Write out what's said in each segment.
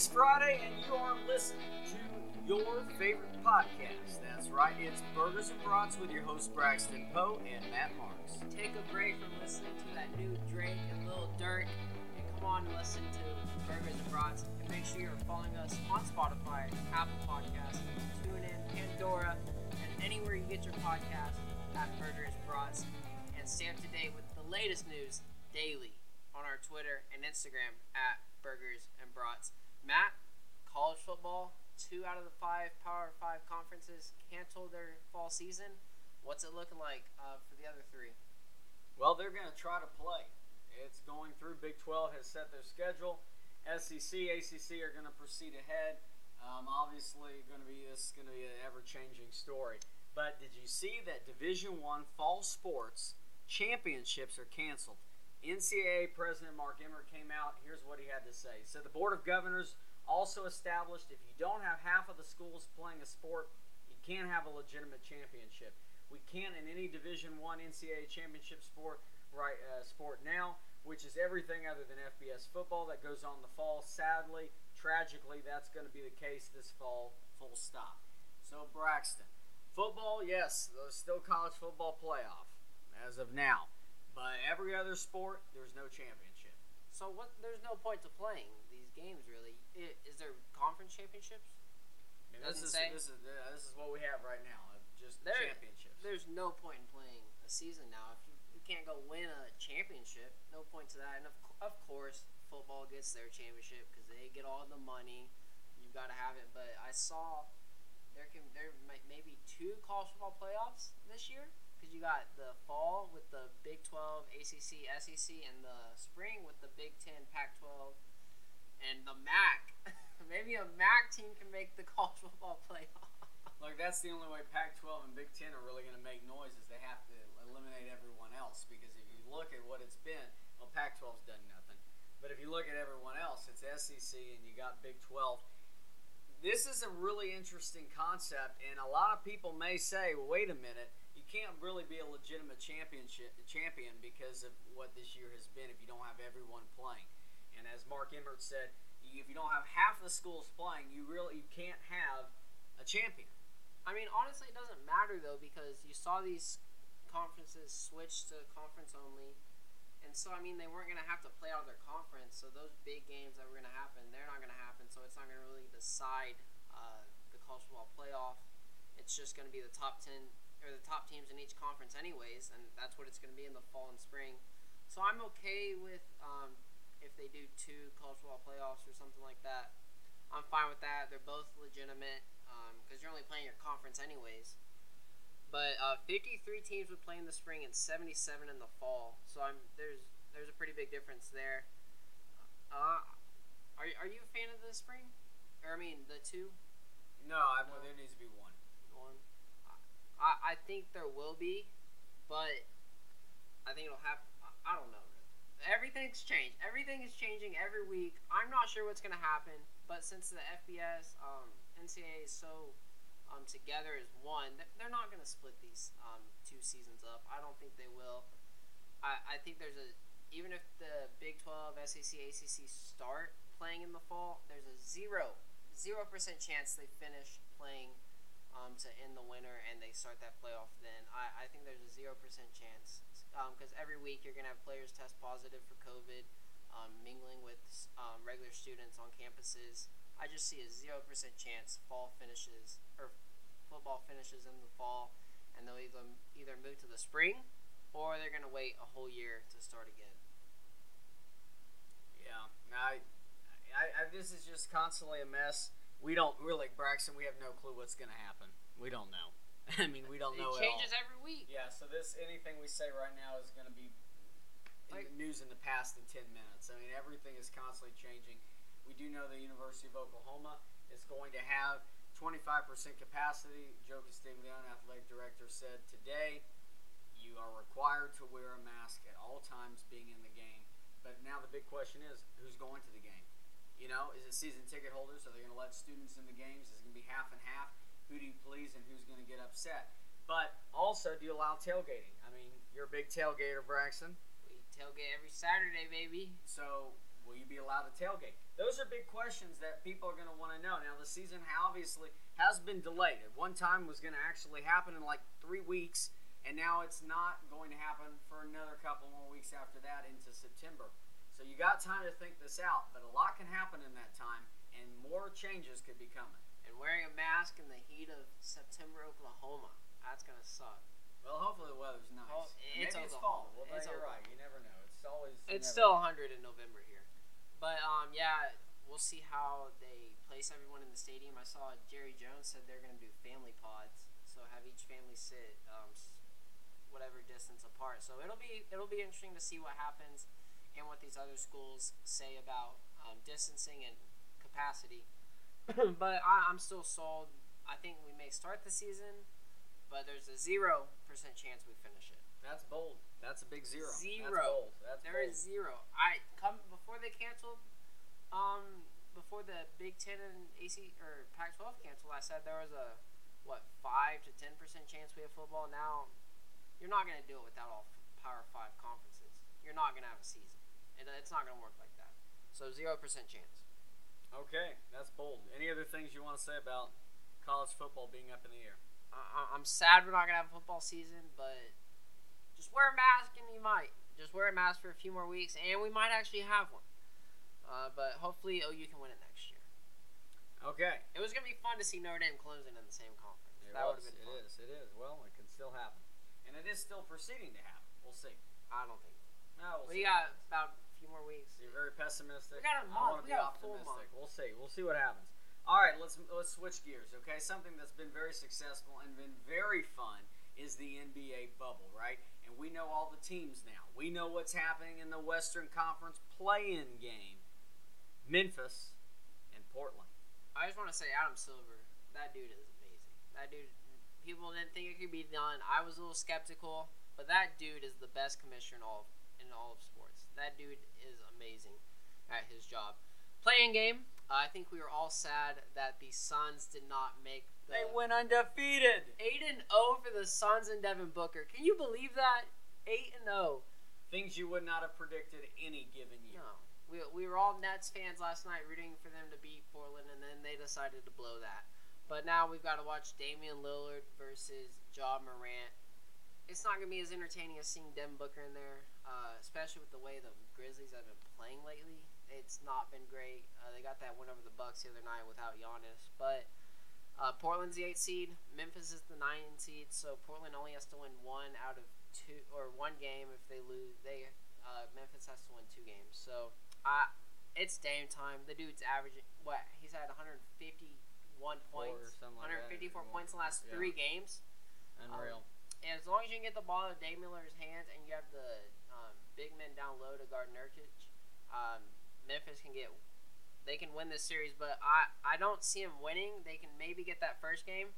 is Friday, and you are listening to your favorite podcast. That's right, it's Burgers and Brats with your host Braxton Poe and Matt Marks. Take a break from listening to that new Drake and Lil Durk, and come on and listen to Burgers and Brats. And make sure you're following us on Spotify, Apple Podcasts, TuneIn, Pandora, and anywhere you get your podcast at Burgers and Brats. And stay up to date with the latest news daily on our Twitter and Instagram at Burgers and Brats. Matt, college football, two out of the five Power Five conferences canceled their fall season. What's it looking like uh, for the other three? Well, they're going to try to play. It's going through. Big 12 has set their schedule. SEC, ACC are going to proceed ahead. Um, obviously, going to be this is going to be an ever-changing story. But did you see that Division One fall sports championships are canceled? NCAA President Mark Emmert came out. Here's what he had to say. Said the Board of Governors also established if you don't have half of the schools playing a sport, you can't have a legitimate championship. We can't in any Division One NCAA championship sport right uh, sport now, which is everything other than FBS football that goes on the fall. Sadly, tragically, that's going to be the case this fall. Full stop. So Braxton, football, yes, there's still college football playoff as of now. But every other sport, there's no championship. So what? There's no point to playing these games, really. I- Is there conference championships? I mean, this is Doesn't say. this is uh, this is what we have right now. uh, Just There- championships. There's no point in playing a season now if you, you can't go win a championship. No point to that. And of, of course, football gets their championship because they get all the money. You've got to have it. But I saw there can there might maybe two college football playoffs this year because you got the fall with the Big 12, ACC, SEC, and the spring with the Big 10, Pac-12, and the MAC. maybe a MAC team can make the college football playoff. Look, that's the only way Pac-12 and Big Ten are really going to make noise is they have to eliminate everyone else. Because if you look at what it's been, well, Pac-12's done nothing. But if you look at everyone else, it's SEC and you got Big 12. This is a really interesting concept, and a lot of people may say, "Well, wait a minute, can't really be a legitimate championship champion because of what this year has been if you don't have everyone playing." And as Mark Emmert said, if you don't have half the schools playing, you really you can't have a champion. I mean, honestly, it doesn't matter though because you saw these conferences switch to conference only, and so I mean they weren't gonna have to play out of their conference. So those big games that were gonna happen, they're not gonna happen. So it's not gonna really decide uh, the college football playoff. It's just gonna be the top ten or the top teams in each conference, anyways, and that's what it's gonna be in the fall and spring. So I'm okay with um, if they do two college football playoffs or something like that. I'm fine with that. They're both legitimate because you're only playing your conference anyways. But uh, 53 teams would play in the spring and 77 in the fall. So I'm there's there's a pretty big difference there. Uh, are are you a fan of the spring? Or I mean the two No, I, No. there needs to be one. I think there will be, but I think it'll happen. I don't know. Everything's changed. Everything is changing every week. I'm not sure what's gonna happen, but since the FBS, um, NCAA is so um, together as one, they're not gonna split these um, two seasons up. I don't think they will. I, I think there's a even if the Big 12, SEC, ACC start playing in the fall, there's a zero zero percent chance they finish playing um, to end the winter and they start that playoff. Then I, I think there's a zero percent chance because every week you're gonna have players test positive for COVID, um, mingling with um, regular students on campuses. I just see a zero percent chance fall finishes or football finishes in the fall, and they'll either either move to the spring or they're gonna wait a whole year to start again. Yeah, I, I, I, this is just constantly a mess. We don't really, Braxton. We have no clue what's going to happen. We don't know. I mean, we don't it know changes all. every week. Yeah, so this anything we say right now is going to be Like- news in the past in ten minutes. I mean, everything is constantly changing. We do know the University of Oklahoma is going to have 25% capacity. Joe Castiglione, athletic director, said today you are required to wear a mask at all times being in the game. But now the big question is, who's going to the game? You know, is it season ticket holders? Are they going to let students in the games? Is it going to be half and half? Who do you please and who's going to get upset? But also, do you allow tailgating? I mean, you're a big tailgater, Braxton. We tailgate every Saturday, baby. So Will you be allowed to tailgate? Those are big questions that people are going to want to know. Now, the season obviously has been delayed. At one time was going to actually happen in like three weeks, and now it's not going to happen for another couple more weeks after that into September. So you got time to think this out, but a lot can happen in that time, and more changes could be coming. And wearing a mask in the heat of September, Oklahoma. That's gonna suck. Well, hopefully the weather's nice. Well, Maybe it's it's fall. Well, It's you're right. You never know. It's always. It's still 100 in November here. But um, yeah, we'll see how they place everyone in the stadium. I saw Jerry Jones said they're gonna do family pods, so have each family sit um, whatever distance apart. So it'll be it'll be interesting to see what happens and what these other schools say about um, distancing and capacity. but I, I'm still sold. I think we may start the season, but there's a zero percent chance we finish it. That's bold. That's a big zero. That's Zero. bold. That's There bold. is zero. I come before they canceled, um, before the Big Ten and AC or Pac-12 canceled. I said there was a what five to ten percent chance we have football. Now, you're not gonna do it without all Power Five conferences. You're not gonna have a season. It, it's not gonna work like that. So zero percent chance. Okay, that's bold. Any other things you want to say about college football being up in the air? I, I'm sad we're not gonna have a football season, but just wear a mask and you might. Just wear a mask for a few more weeks, and we might actually have one. Uh, but hopefully, OU can win it next year. Okay. It was gonna be fun to see Notre Dame Clemson in the same conference. It that would have been It fun. is. It is. Well, it can still happen, and it is still proceeding to happen. We'll see. I don't think. No, we'll We got about few more weeks. You're very pessimistic. We got a I month. want to We be got a full optimistic. month. We'll see. We'll see what happens. All right, let's let's switch gears. Okay, something that's been very successful and been very fun is the NBA bubble, right? And we know all the teams now. We know what's happening in the Western Conference play-in game. Memphis and Portland. I just want to say Adam Silver. That dude is amazing. That dude. People didn't think it could be done. I was a little skeptical, but that dude is the best commissioner in all in all of sports. That dude is amazing at his job. Playing game. I think we were all sad that the Suns did not make the They went undefeated. eight and zero for the Suns and Devin Booker. Can you believe that? Eight and oh. zero. Things you would not have predicted any given year. No. We, we were all Nets fans last night rooting for them to beat Portland, and then they decided to blow that. But now we've got to watch Damian Lillard versus Ja Morant. It's not going to be as entertaining as seeing Devin Booker in there, uh, especially with the way the Grizzlies have been playing lately. It's not been great. Uh, they got that win over the Bucks the other night without Giannis. But uh, Portland's the eight seed. Memphis is the nine seed. So Portland only has to win one out of two or one game. If they lose, they uh, Memphis has to win two games. So I, it's Dame time. The dude's averaging what? He's had 151 Four or points, like that. 154 points in the last Yeah. three games. Unreal. And as long as you can get the ball to Dame Lillard's hands and you have the um, big men down low to guard Nurkic, um, Memphis can get. They can win this series, but I, I don't see them winning. They can maybe get that first game,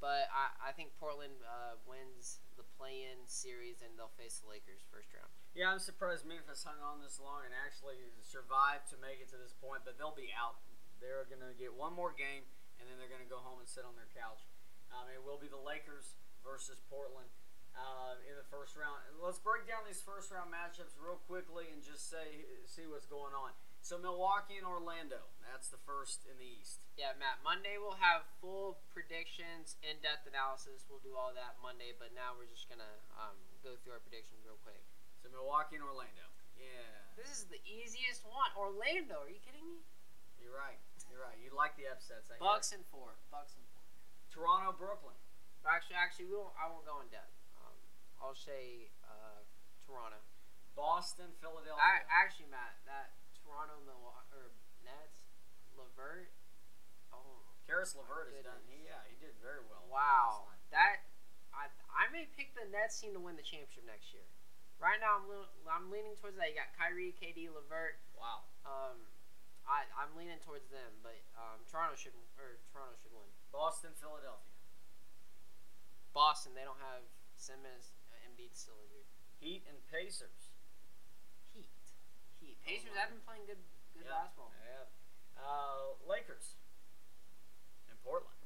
but I, I think Portland uh, wins the play-in series and they'll face the Lakers first round. Yeah, I'm surprised Memphis hung on this long and actually survived to make it to this point, but they'll be out. They're to get one more game, and then they're to go home and sit on their couch. Um, it will be the Lakers versus Portland uh, in the first round. Let's break down these first round matchups real quickly and just say see what's going on. So Milwaukee and Orlando. That's the first in the East. Yeah, Matt. Monday we'll have full predictions, in-depth analysis. We'll do all that Monday, but now we're just gonna um, go through our predictions real quick. So Milwaukee and Orlando. Yeah, This is the easiest one. Orlando. Are you kidding me? you're right. You're right. You like the upsets. I. Bucks and four. Bucks and four. Toronto, Brooklyn. Actually, actually, we won't. I won't go in depth. Um, I'll say uh, Toronto. Boston, Philadelphia. I, actually, Matt, that Toronto Milwaukee or Nets, LeVert. Oh Caris LeVert has done. He yeah, he did very well. wow, that I I may pick the Nets team to win the championship next year. Right now, I'm I'm leaning towards that. You got Kyrie, KD, LeVert. Wow. Um, I I'm leaning towards them, but um, Toronto should or Toronto should win. Boston, Philadelphia. Boston, they don't have Simmons. Uh, Embiid's still injured. Heat and Pacers. Heat. Heat. Pacers my. have been playing good good Yeah. basketball. Yeah. Uh, Lakers. And Portland.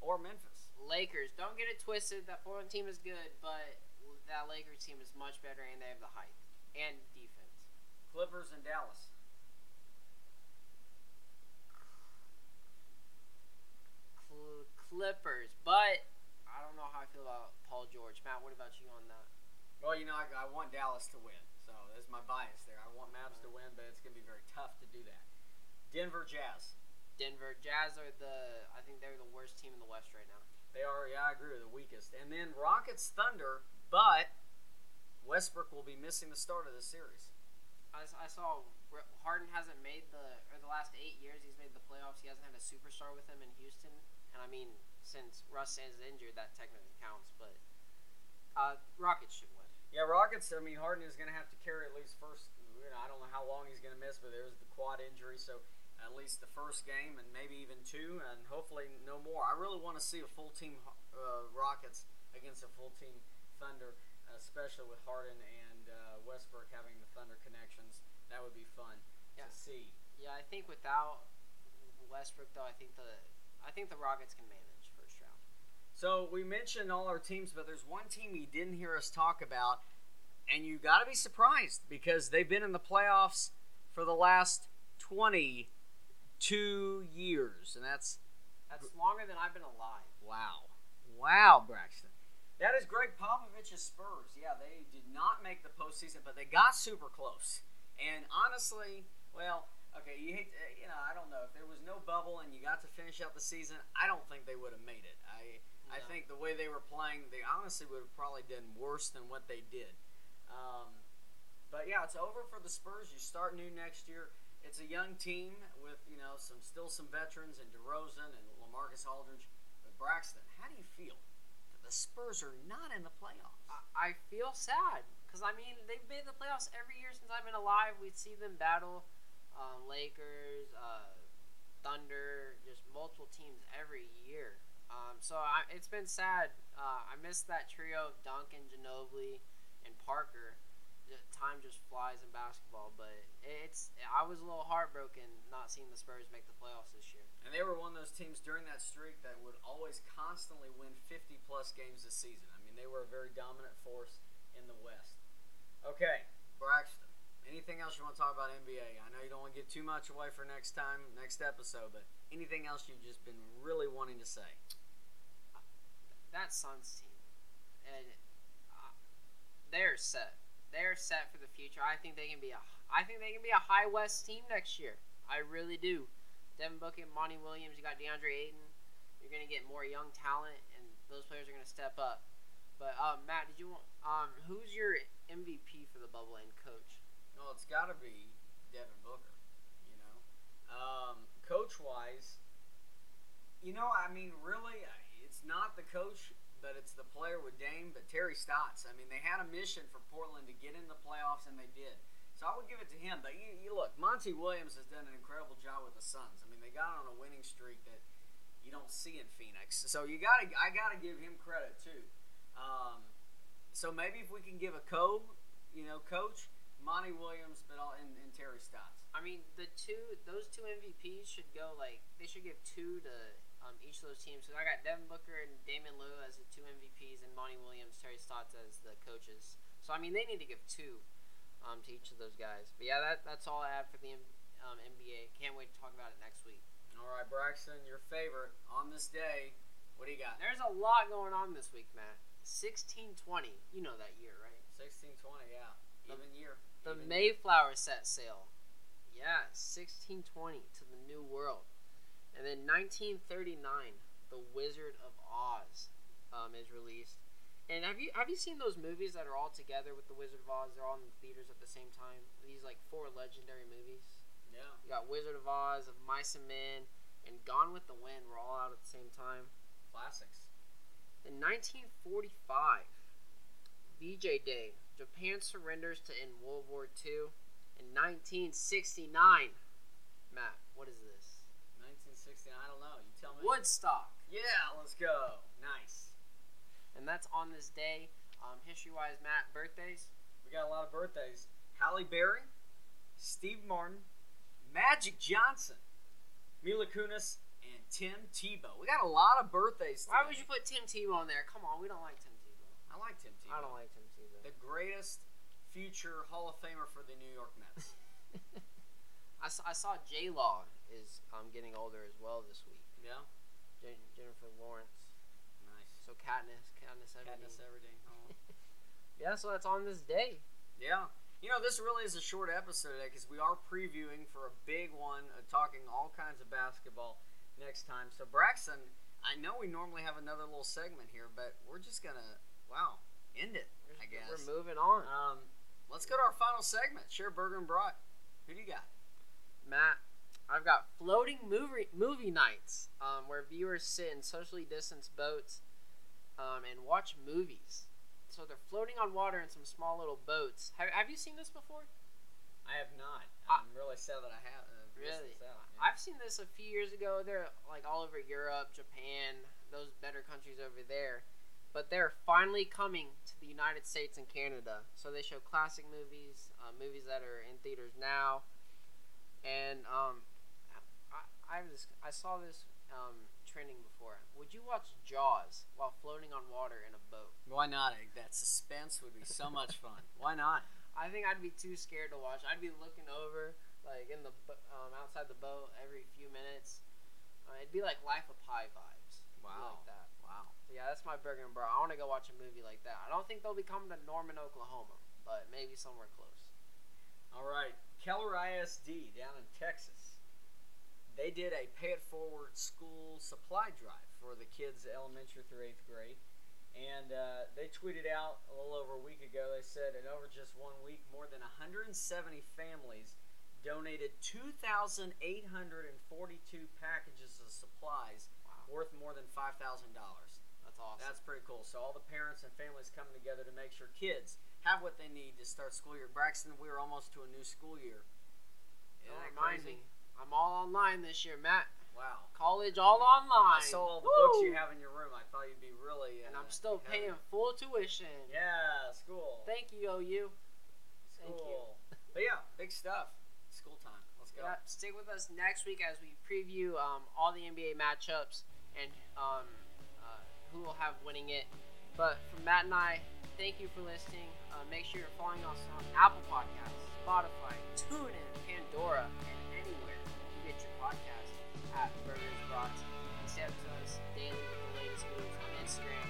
Or Memphis. Lakers, don't get it twisted. That Portland team is good, but that Lakers team is much better, and they have the height and defense. Clippers and Dallas. I want Dallas to win. So that's my bias there. I want Mavs to win, but it's going to be very tough to do that. Denver Jazz. Denver Jazz are the I think they're the worst team in the West right now. They are, yeah, I agree, the weakest. And then Rockets Thunder, but Westbrook will be missing the start of the series. I saw Harden hasn't made the or the last eight years he's made the playoffs. He hasn't had a superstar with him in Houston, and I mean since Russ is injured, that technically counts. But uh, Rockets should win. Yeah, Rockets. I mean, Harden is going to have to carry at least first. You know, I don't know how long he's going to miss, but there's the quad injury, so at least the first game and maybe even two, and hopefully no more. I really want to see a full team uh, Rockets against a full team Thunder, especially with Harden and uh, Westbrook having the Thunder connections. That would be fun Yeah. to see. Yeah, I think without Westbrook though, I think the I think the Rockets can manage. So we mentioned all our teams, but there's one team you didn't hear us talk about, and you got to be surprised because they've been in the playoffs for the last 22 years, and that's That's longer than I've been alive. wow, wow, Braxton. That is Gregg Popovich's Spurs. Yeah, they did not make the postseason, but they got super close. And honestly, well, okay, you hate, to, you know, I don't know if there was no bubble and you got to finish out the season. I don't think they would have made it. I I think the way they were playing, they honestly would have probably done worse than what they did. Um, but yeah, it's over for the Spurs. You start new next year. It's a young team with you know some still some veterans and DeRozan and LaMarcus Aldridge. But Braxton, how do you feel that the Spurs are not in the playoffs? I, I feel sad because I mean they've made the playoffs every year since I've been alive. We'd see them battle um, Lakers, uh, Thunder, just multiple teams every year. Um, so I, it's been sad. Uh, I missed that trio of Duncan, Ginobili, and Parker. Time just flies in basketball, but it's I was a little heartbroken not seeing the Spurs make the playoffs this year. And they were one of those teams during that streak that would always constantly win 50 plus games this season. I mean, they were a very dominant force in the West. Okay, Braxton. Anything else you want to talk about NBA? I know you don't want to give too much away for next time, next episode, but anything else you've just been really wanting to say? That Suns team, and uh, they're set. They're set for the future. I think they can be a. I think they can be a high West team next year. I really do. Devin Booker, Monty Williams. You got DeAndre Ayton. You're gonna get more young talent, and those players are gonna step up. But um, Matt, did you want um, who's your MVP for the bubble and coach? Well, it's got to be Devin Booker. You know, um, coach wise, you know, I mean, really, it's not the coach, but it's the player with Dame. But Terry Stotts, I mean, they had a mission for Portland to get in the playoffs, and they did. So I would give it to him. But you, you look, Monty Williams has done an incredible job with the Suns. I mean, they got on a winning streak that you don't see in Phoenix. So you got to, I got to give him credit too. Um, so maybe if we can give a co, you know, coach Monty Williams, but all and, and Terry Stotts. I mean, the two those two MVPs should go like they should give two to um, each of those teams. So I got Devin Booker and Damon Lou as the two MVPs, and Monty Williams, Terry Stotts as the coaches. So I mean, they need to give two um, to each of those guys. But yeah, that that's all I have for the um, NBA. Can't wait to talk about it next week. All right, Braxton, your favorite on this day. What do you got? There's a lot going on this week, Matt. 1620. You know that year, right? Sixteen twenty, yeah, even year. The even year. Mayflower set sail. Yeah, 1620 to the New World. And then 1939, The Wizard of Oz um, is released. And have you have you seen those movies that are all together with The Wizard of Oz? They're all in the theaters at the same time. These like four legendary movies. Yeah. You got Wizard of Oz, of Mice and Men, and Gone with the Wind were all out at the same time. Classics. In 1945, VJ Day, Japan surrenders to end World War II. In 1969, Matt, what is this? 1969. I don't know. You tell me. Woodstock. Yeah, let's go. Nice. And that's on this day. Um, history wise, Matt, birthdays. We got a lot of birthdays. Halle Berry, Steve Martin, Magic Johnson, Mila Kunis, and Tim Tebow. We got a lot of birthdays. Why would you put Tim Tebow on there? Come on, we don't like Tim Tebow. I like Tim Tebow. I don't like Tim Tebow. the greatest future Hall of Famer for the New York Mets. I saw, I saw J Law is um, getting older as well this week. yeah. Jen- Jennifer Lawrence. Nice. So Katniss, Katniss Everdeen. Katniss Everdeen. Oh. yeah, so that's on this day. Yeah. You know, this really is a short episode today because we are previewing for a big one, uh, talking all kinds of basketball next time. So, Braxton, I know we normally have another little segment here, but we're just going to, wow, end it, I guess. We're moving on. Um, let's go to our final segment. Share Burger and Brat. Who do you got? Matt, I've got floating movie movie nights, um, where viewers sit in socially distanced boats, um, and watch movies. So they're floating on water in some small little boats. Have, have you seen this before? I have not. I- I'm really sad that I have. Uh, Really? out, yeah. I've seen this a few years ago. They're like all over Europe, Japan, those better countries over there. But they're finally coming to the United States and Canada. So they show classic movies, uh, movies that are in theaters now. And um, I, I was I saw this um, trending before. Would you watch Jaws while floating on water in a boat? Why not? That suspense would be so much fun. Why not? I think I'd be too scared to watch. I'd be looking over, like in the um, outside the boat every few minutes. Uh, it'd be like Life of Pi vibes. Wow. Like that. Wow. Yeah, that's my burger and bro. I want to go watch a movie like that. I don't think they'll be coming to Norman, Oklahoma, but maybe somewhere close. All right, Keller ISD down in Texas. They did a pay it forward school supply drive for the kids elementary through eighth grade. And uh, they tweeted out a little over a week ago, they said in over just one week, more than 170 families donated 2,842 packages of supplies Wow, worth more than $5,000. that's awesome. That's pretty cool. So all the parents and families coming together to make sure kids have what they need to start school year. Braxton, we're almost to a new school year. Don't remind crazy? me. I'm all online this year, Matt. Wow. College all online. I saw all the Woo! books you have in your room. I thought you'd be really. and uh, I'm still paying full tuition. Yeah, school. Thank you, OU. Thank you. school. But yeah, big stuff. School time. Let's go. Yeah, stick with us next week as we preview um, all the NBA matchups and um, uh, who will have winning it. But from Matt and I, thank you for listening. Uh, make sure you're following us on Apple Podcasts, Spotify, TuneIn, Pandora, and anywhere you get your podcast at Burgers up to us daily with the latest news on Instagram